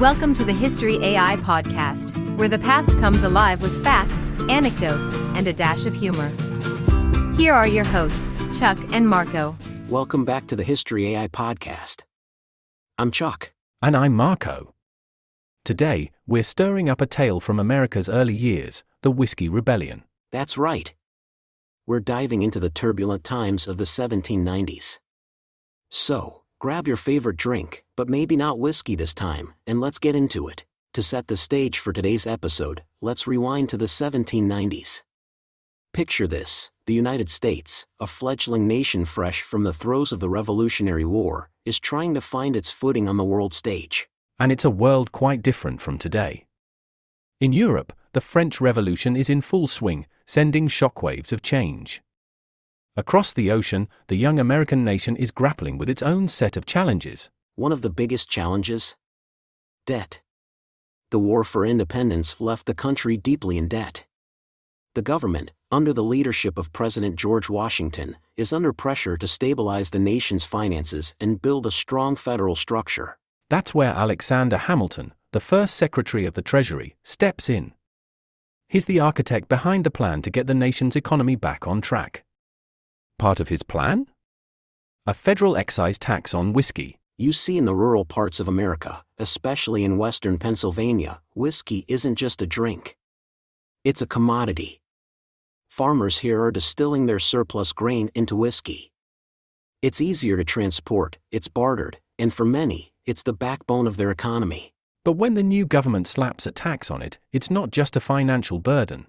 Welcome to the History AI podcast, where the past comes alive with facts, anecdotes, and a dash of humor. Here are your hosts, Chuck and Marco. Welcome back to the History AI podcast. I'm Chuck. And I'm Marco. Today, we're stirring up a tale from America's early years the Whiskey Rebellion. That's right. We're diving into the turbulent times of the 1790s. So, grab your favorite drink, but maybe not whiskey this time, and let's get into it. To set the stage for today's episode, let's rewind to the 1790s. Picture this the United States, a fledgling nation fresh from the throes of the Revolutionary War, is trying to find its footing on the world stage. And it's a world quite different from today. In Europe, the French Revolution is in full swing, sending shockwaves of change. Across the ocean, the young American nation is grappling with its own set of challenges. One of the biggest challenges? Debt. The war for independence left the country deeply in debt. The government, under the leadership of President George Washington, is under pressure to stabilize the nation's finances and build a strong federal structure. That's where Alexander Hamilton, the first Secretary of the Treasury, steps in. He's the architect behind the plan to get the nation's economy back on track. Part of his plan? A federal excise tax on whiskey. You see, in the rural parts of America, especially in western Pennsylvania, whiskey isn't just a drink. It's a commodity. Farmers here are distilling their surplus grain into whiskey. It's easier to transport, it's bartered, and for many, it's the backbone of their economy. But when the new government slaps a tax on it, it's not just a financial burden.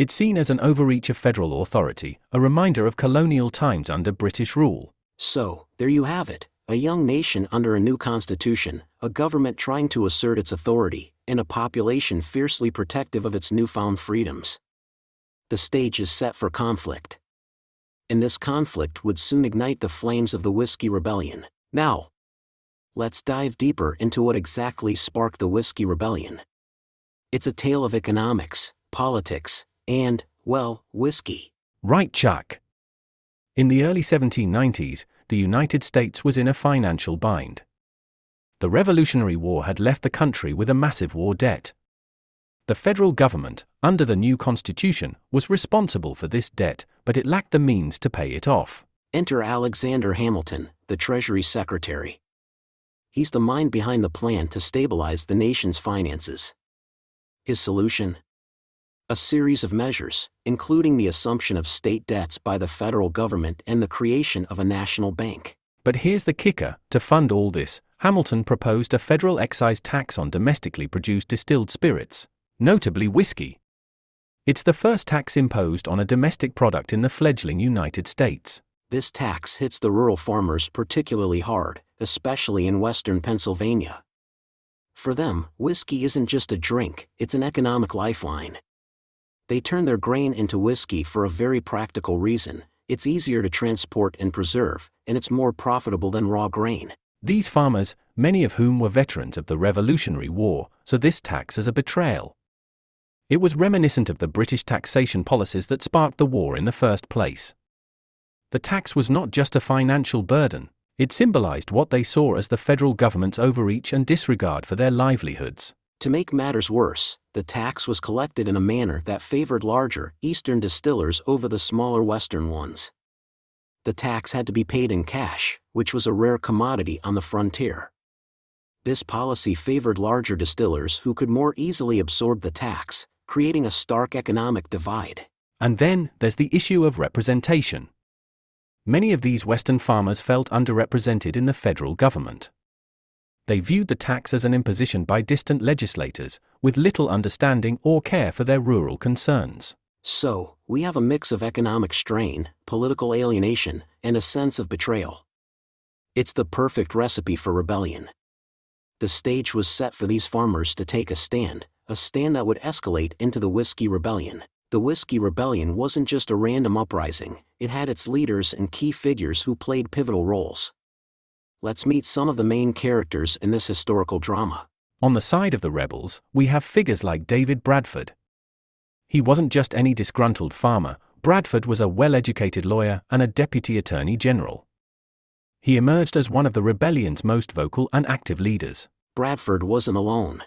It's seen as an overreach of federal authority, a reminder of colonial times under British rule. So, there you have it a young nation under a new constitution, a government trying to assert its authority, and a population fiercely protective of its newfound freedoms. The stage is set for conflict. And this conflict would soon ignite the flames of the Whiskey Rebellion. Now, let's dive deeper into what exactly sparked the Whiskey Rebellion. It's a tale of economics, politics, and, well, whiskey. Right, Chuck. In the early 1790s, the United States was in a financial bind. The Revolutionary War had left the country with a massive war debt. The federal government, under the new Constitution, was responsible for this debt, but it lacked the means to pay it off. Enter Alexander Hamilton, the Treasury Secretary. He's the mind behind the plan to stabilize the nation's finances. His solution? A series of measures, including the assumption of state debts by the federal government and the creation of a national bank. But here's the kicker to fund all this, Hamilton proposed a federal excise tax on domestically produced distilled spirits, notably whiskey. It's the first tax imposed on a domestic product in the fledgling United States. This tax hits the rural farmers particularly hard, especially in western Pennsylvania. For them, whiskey isn't just a drink, it's an economic lifeline. They turn their grain into whiskey for a very practical reason it's easier to transport and preserve, and it's more profitable than raw grain. These farmers, many of whom were veterans of the Revolutionary War, saw this tax as a betrayal. It was reminiscent of the British taxation policies that sparked the war in the first place. The tax was not just a financial burden, it symbolized what they saw as the federal government's overreach and disregard for their livelihoods. To make matters worse, the tax was collected in a manner that favored larger, eastern distillers over the smaller western ones. The tax had to be paid in cash, which was a rare commodity on the frontier. This policy favored larger distillers who could more easily absorb the tax, creating a stark economic divide. And then, there's the issue of representation. Many of these Western farmers felt underrepresented in the federal government. They viewed the tax as an imposition by distant legislators, with little understanding or care for their rural concerns. So, we have a mix of economic strain, political alienation, and a sense of betrayal. It's the perfect recipe for rebellion. The stage was set for these farmers to take a stand, a stand that would escalate into the Whiskey Rebellion. The Whiskey Rebellion wasn't just a random uprising, it had its leaders and key figures who played pivotal roles. Let's meet some of the main characters in this historical drama. On the side of the rebels, we have figures like David Bradford. He wasn't just any disgruntled farmer, Bradford was a well educated lawyer and a deputy attorney general. He emerged as one of the rebellion's most vocal and active leaders. Bradford wasn't alone.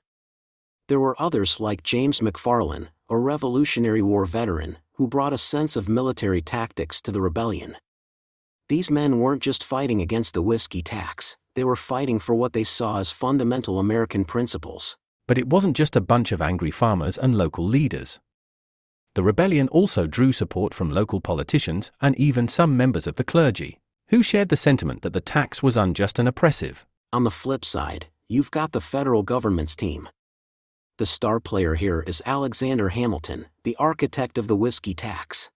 There were others like James McFarland, a Revolutionary War veteran, who brought a sense of military tactics to the rebellion. These men weren't just fighting against the whiskey tax, they were fighting for what they saw as fundamental American principles. But it wasn't just a bunch of angry farmers and local leaders. The rebellion also drew support from local politicians and even some members of the clergy, who shared the sentiment that the tax was unjust and oppressive. On the flip side, you've got the federal government's team. The star player here is Alexander Hamilton, the architect of the whiskey tax.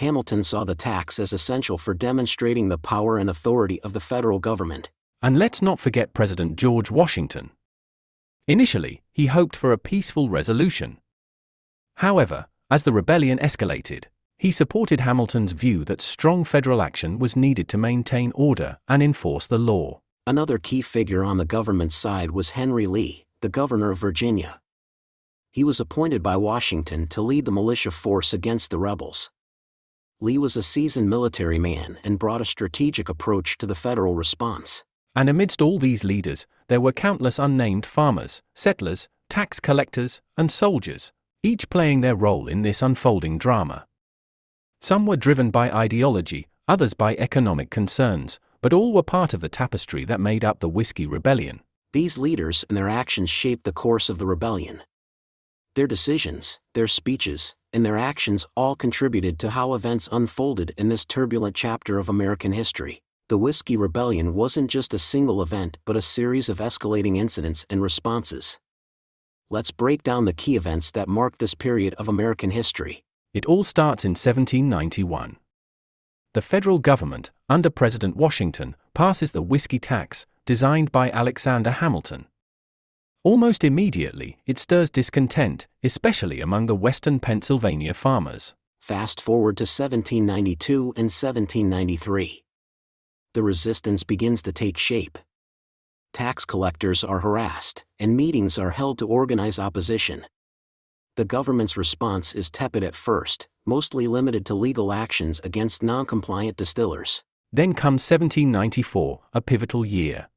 Hamilton saw the tax as essential for demonstrating the power and authority of the federal government. And let's not forget President George Washington. Initially, he hoped for a peaceful resolution. However, as the rebellion escalated, he supported Hamilton's view that strong federal action was needed to maintain order and enforce the law. Another key figure on the government's side was Henry Lee, the governor of Virginia. He was appointed by Washington to lead the militia force against the rebels. Lee was a seasoned military man and brought a strategic approach to the federal response. And amidst all these leaders, there were countless unnamed farmers, settlers, tax collectors, and soldiers, each playing their role in this unfolding drama. Some were driven by ideology, others by economic concerns, but all were part of the tapestry that made up the Whiskey Rebellion. These leaders and their actions shaped the course of the rebellion. Their decisions, their speeches, and their actions all contributed to how events unfolded in this turbulent chapter of American history. The Whiskey Rebellion wasn't just a single event but a series of escalating incidents and responses. Let's break down the key events that marked this period of American history. It all starts in 1791. The federal government, under President Washington, passes the whiskey tax, designed by Alexander Hamilton. Almost immediately, it stirs discontent, especially among the western Pennsylvania farmers. Fast forward to 1792 and 1793. The resistance begins to take shape. Tax collectors are harassed, and meetings are held to organize opposition. The government's response is tepid at first, mostly limited to legal actions against non compliant distillers. Then comes 1794, a pivotal year.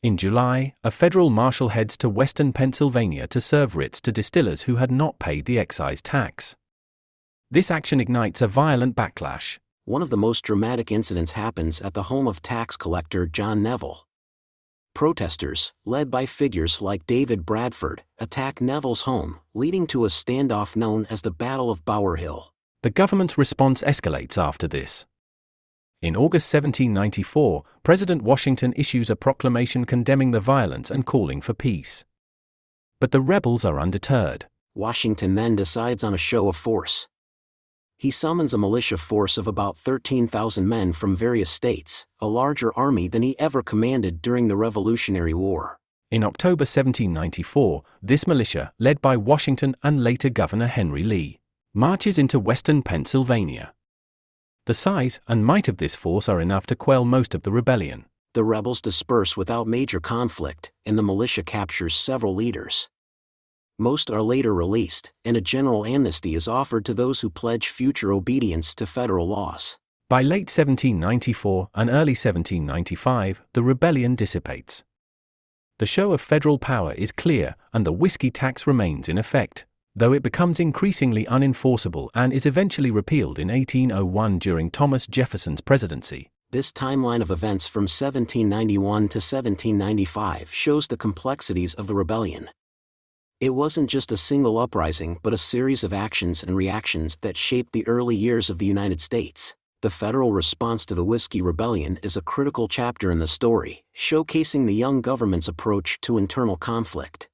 In July, a federal marshal heads to western Pennsylvania to serve writs to distillers who had not paid the excise tax. This action ignites a violent backlash. One of the most dramatic incidents happens at the home of tax collector John Neville. Protesters, led by figures like David Bradford, attack Neville's home, leading to a standoff known as the Battle of Bower Hill. The government's response escalates after this. In August 1794, President Washington issues a proclamation condemning the violence and calling for peace. But the rebels are undeterred. Washington then decides on a show of force. He summons a militia force of about 13,000 men from various states, a larger army than he ever commanded during the Revolutionary War. In October 1794, this militia, led by Washington and later Governor Henry Lee, marches into western Pennsylvania. The size and might of this force are enough to quell most of the rebellion. The rebels disperse without major conflict, and the militia captures several leaders. Most are later released, and a general amnesty is offered to those who pledge future obedience to federal laws. By late 1794 and early 1795, the rebellion dissipates. The show of federal power is clear, and the whiskey tax remains in effect, though it becomes increasingly unenforceable and is eventually repealed in 1801 during Thomas Jefferson's presidency. This timeline of events from 1791 to 1795 shows the complexities of the rebellion. It wasn't just a single uprising but a series of actions and reactions that shaped the early years of the United States. The federal response to the Whiskey Rebellion is a critical chapter in the story, showcasing the young government's approach to internal conflict.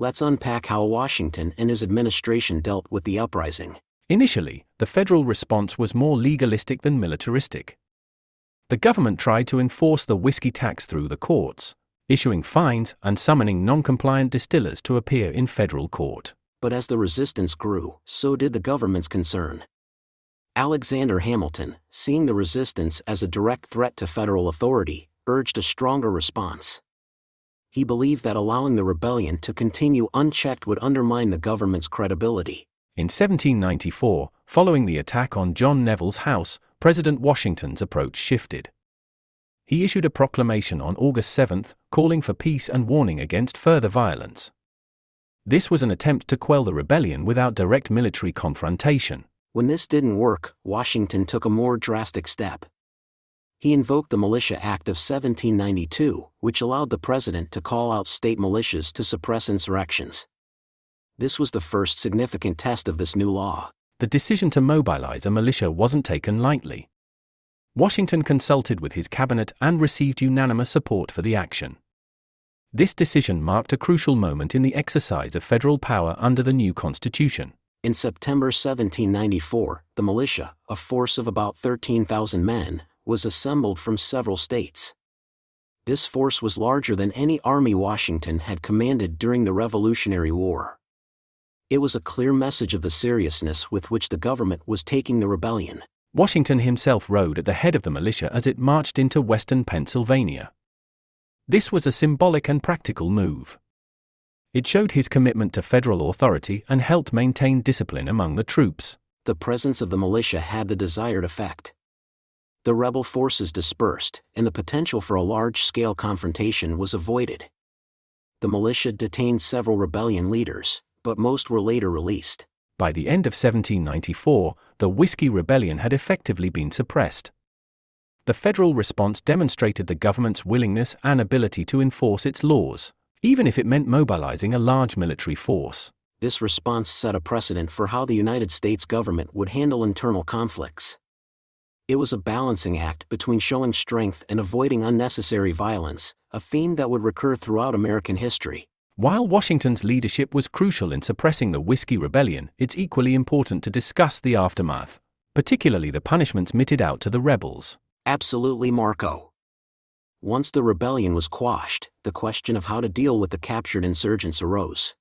Let's unpack how Washington and his administration dealt with the uprising. Initially, the federal response was more legalistic than militaristic. The government tried to enforce the whiskey tax through the courts, issuing fines and summoning non compliant distillers to appear in federal court. But as the resistance grew, so did the government's concern. Alexander Hamilton, seeing the resistance as a direct threat to federal authority, urged a stronger response. He believed that allowing the rebellion to continue unchecked would undermine the government's credibility. In 1794, following the attack on John Neville's house, President Washington's approach shifted. He issued a proclamation on August 7, calling for peace and warning against further violence. This was an attempt to quell the rebellion without direct military confrontation. When this didn't work, Washington took a more drastic step. He invoked the Militia Act of 1792, which allowed the president to call out state militias to suppress insurrections. This was the first significant test of this new law. The decision to mobilize a militia wasn't taken lightly. Washington consulted with his cabinet and received unanimous support for the action. This decision marked a crucial moment in the exercise of federal power under the new Constitution. In September 1794, the militia, a force of about 13,000 men, was assembled from several states. This force was larger than any army Washington had commanded during the Revolutionary War. It was a clear message of the seriousness with which the government was taking the rebellion. Washington himself rode at the head of the militia as it marched into western Pennsylvania. This was a symbolic and practical move. It showed his commitment to federal authority and helped maintain discipline among the troops. The presence of the militia had the desired effect. The rebel forces dispersed, and the potential for a large scale confrontation was avoided. The militia detained several rebellion leaders, but most were later released. By the end of 1794, the Whiskey Rebellion had effectively been suppressed the federal response demonstrated the government's willingness and ability to enforce its laws, even if it meant mobilizing a large military force. This response set a precedent for how the United States government would handle internal conflicts. It was a balancing act between showing strength and avoiding unnecessary violence, a theme that would recur throughout American history. While Washington's leadership was crucial in suppressing the Whiskey Rebellion, it's equally important to discuss the aftermath, particularly the punishments meted out to the rebels. Absolutely, Marco. Once the rebellion was quashed, the question of how to deal with the captured insurgents arose.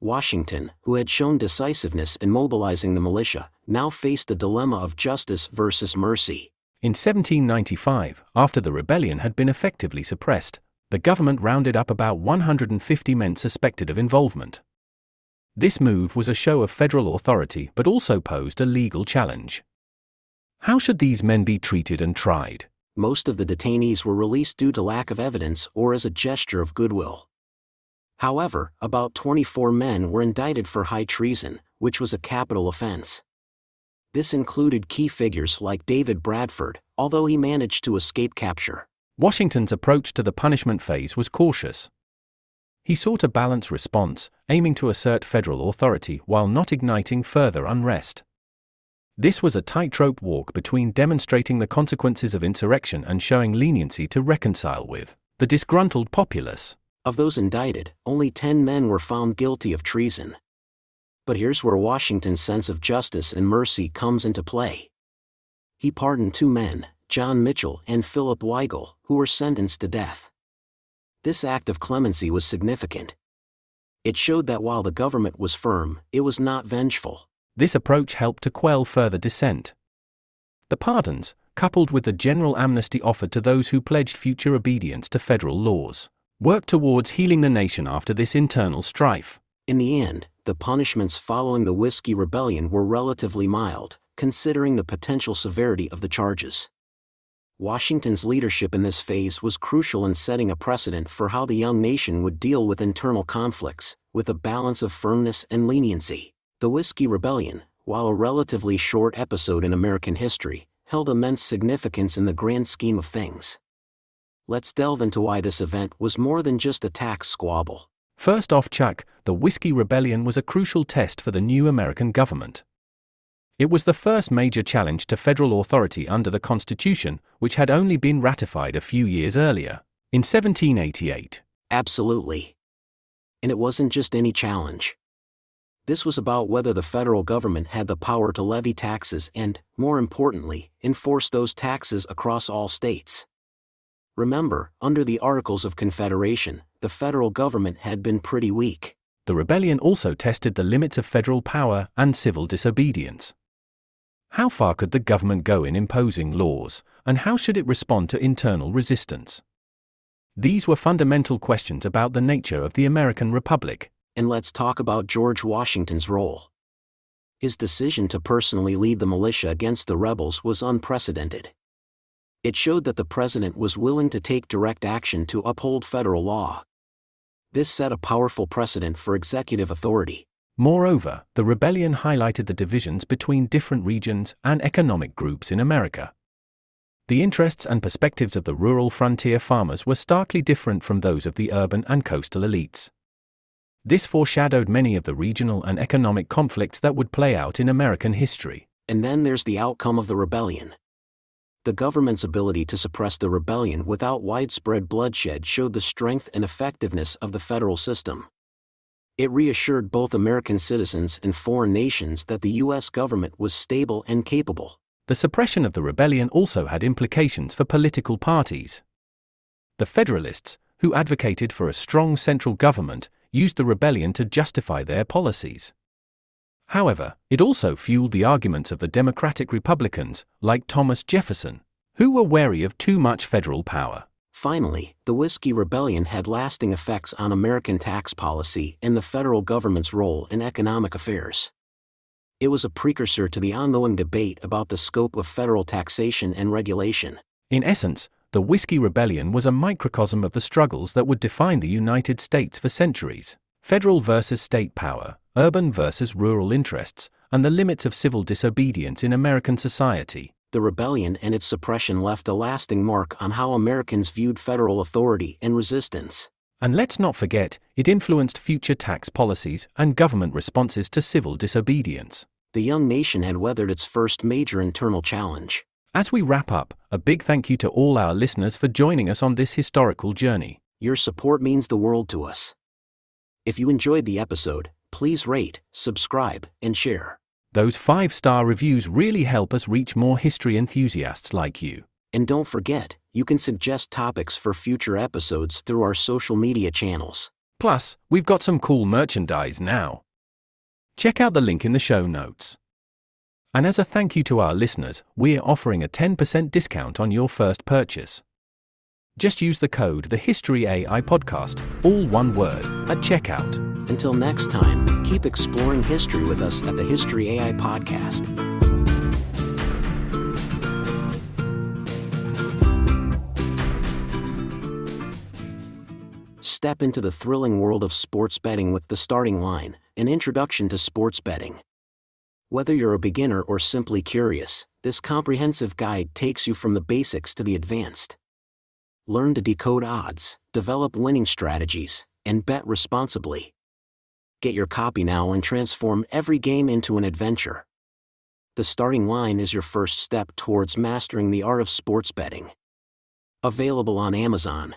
Washington, who had shown decisiveness in mobilizing the militia, now faced the dilemma of justice versus mercy. In 1795, after the rebellion had been effectively suppressed, the government rounded up about 150 men suspected of involvement. This move was a show of federal authority but also posed a legal challenge. How should these men be treated and tried? Most of the detainees were released due to lack of evidence or as a gesture of goodwill. However, about 24 men were indicted for high treason, which was a capital offense. This included key figures like David Bradford, although he managed to escape capture. Washington's approach to the punishment phase was cautious. He sought a balanced response, aiming to assert federal authority while not igniting further unrest. This was a tightrope walk between demonstrating the consequences of insurrection and showing leniency to reconcile with the disgruntled populace. Of those indicted, only 10 men were found guilty of treason. But here's where Washington's sense of justice and mercy comes into play. He pardoned two men, John Mitchell and Philip Weigel, who were sentenced to death. This act of clemency was significant. It showed that while the government was firm, it was not vengeful. This approach helped to quell further dissent. The pardons, coupled with the general amnesty offered to those who pledged future obedience to federal laws, worked towards healing the nation after this internal strife. In the end, the punishments following the Whiskey Rebellion were relatively mild, considering the potential severity of the charges. Washington's leadership in this phase was crucial in setting a precedent for how the young nation would deal with internal conflicts, with a balance of firmness and leniency. The Whiskey Rebellion, while a relatively short episode in American history, held immense significance in the grand scheme of things. Let's delve into why this event was more than just a tax squabble. First off, Chuck, the Whiskey Rebellion was a crucial test for the new American government. It was the first major challenge to federal authority under the Constitution, which had only been ratified a few years earlier, in 1788. Absolutely. And it wasn't just any challenge. This was about whether the federal government had the power to levy taxes and, more importantly, enforce those taxes across all states. Remember, under the Articles of Confederation, the federal government had been pretty weak. The rebellion also tested the limits of federal power and civil disobedience. How far could the government go in imposing laws, and how should it respond to internal resistance? These were fundamental questions about the nature of the American Republic and let's talk about George Washington's role. His decision to personally lead the militia against the rebels was unprecedented. It showed that the president was willing to take direct action to uphold federal law. This set a powerful precedent for executive authority. Moreover, the rebellion highlighted the divisions between different regions and economic groups in America. The interests and perspectives of the rural frontier farmers were starkly different from those of the urban and coastal elites. This foreshadowed many of the regional and economic conflicts that would play out in American history. And then there's the outcome of the rebellion. The government's ability to suppress the rebellion without widespread bloodshed showed the strength and effectiveness of the federal system. It reassured both American citizens and foreign nations that the U.S. government was stable and capable. The suppression of the rebellion also had implications for political parties. The Federalists, who advocated for a strong central government, used the rebellion to justify their policies. However, it also fueled the arguments of the Democratic Republicans, like Thomas Jefferson, who were wary of too much federal power. Finally, the Whiskey Rebellion had lasting effects on American tax policy and the federal government's role in economic affairs. It was a precursor to the ongoing debate about the scope of federal taxation and regulation. In essence, the Whiskey Rebellion was a microcosm of the struggles that would define the United States for centuries federal versus state power, urban versus rural interests, and the limits of civil disobedience in American society. The rebellion and its suppression left a lasting mark on how Americans viewed federal authority and resistance. And let's not forget, it influenced future tax policies and government responses to civil disobedience. The young nation had weathered its first major internal challenge. As we wrap up, a big thank you to all our listeners for joining us on this historical journey. Your support means the world to us. If you enjoyed the episode, please rate, subscribe, and share. Those five star reviews really help us reach more history enthusiasts like you. And don't forget, you can suggest topics for future episodes through our social media channels. Plus, we've got some cool merchandise now. Check out the link in the show notes. And as a thank you to our listeners, we're offering a 10% discount on your first purchase. Just use the code the History AI Podcast, all one word, at checkout. Until next time, keep exploring history with us at the History AI Podcast. Step into the thrilling world of sports betting with the starting line, an introduction to sports betting. Whether you're a beginner or simply curious, this comprehensive guide takes you from the basics to the advanced. Learn to decode odds, develop winning strategies, and bet responsibly. Get your copy now and transform every game into an adventure. The starting line is your first step towards mastering the art of sports betting. Available on Amazon.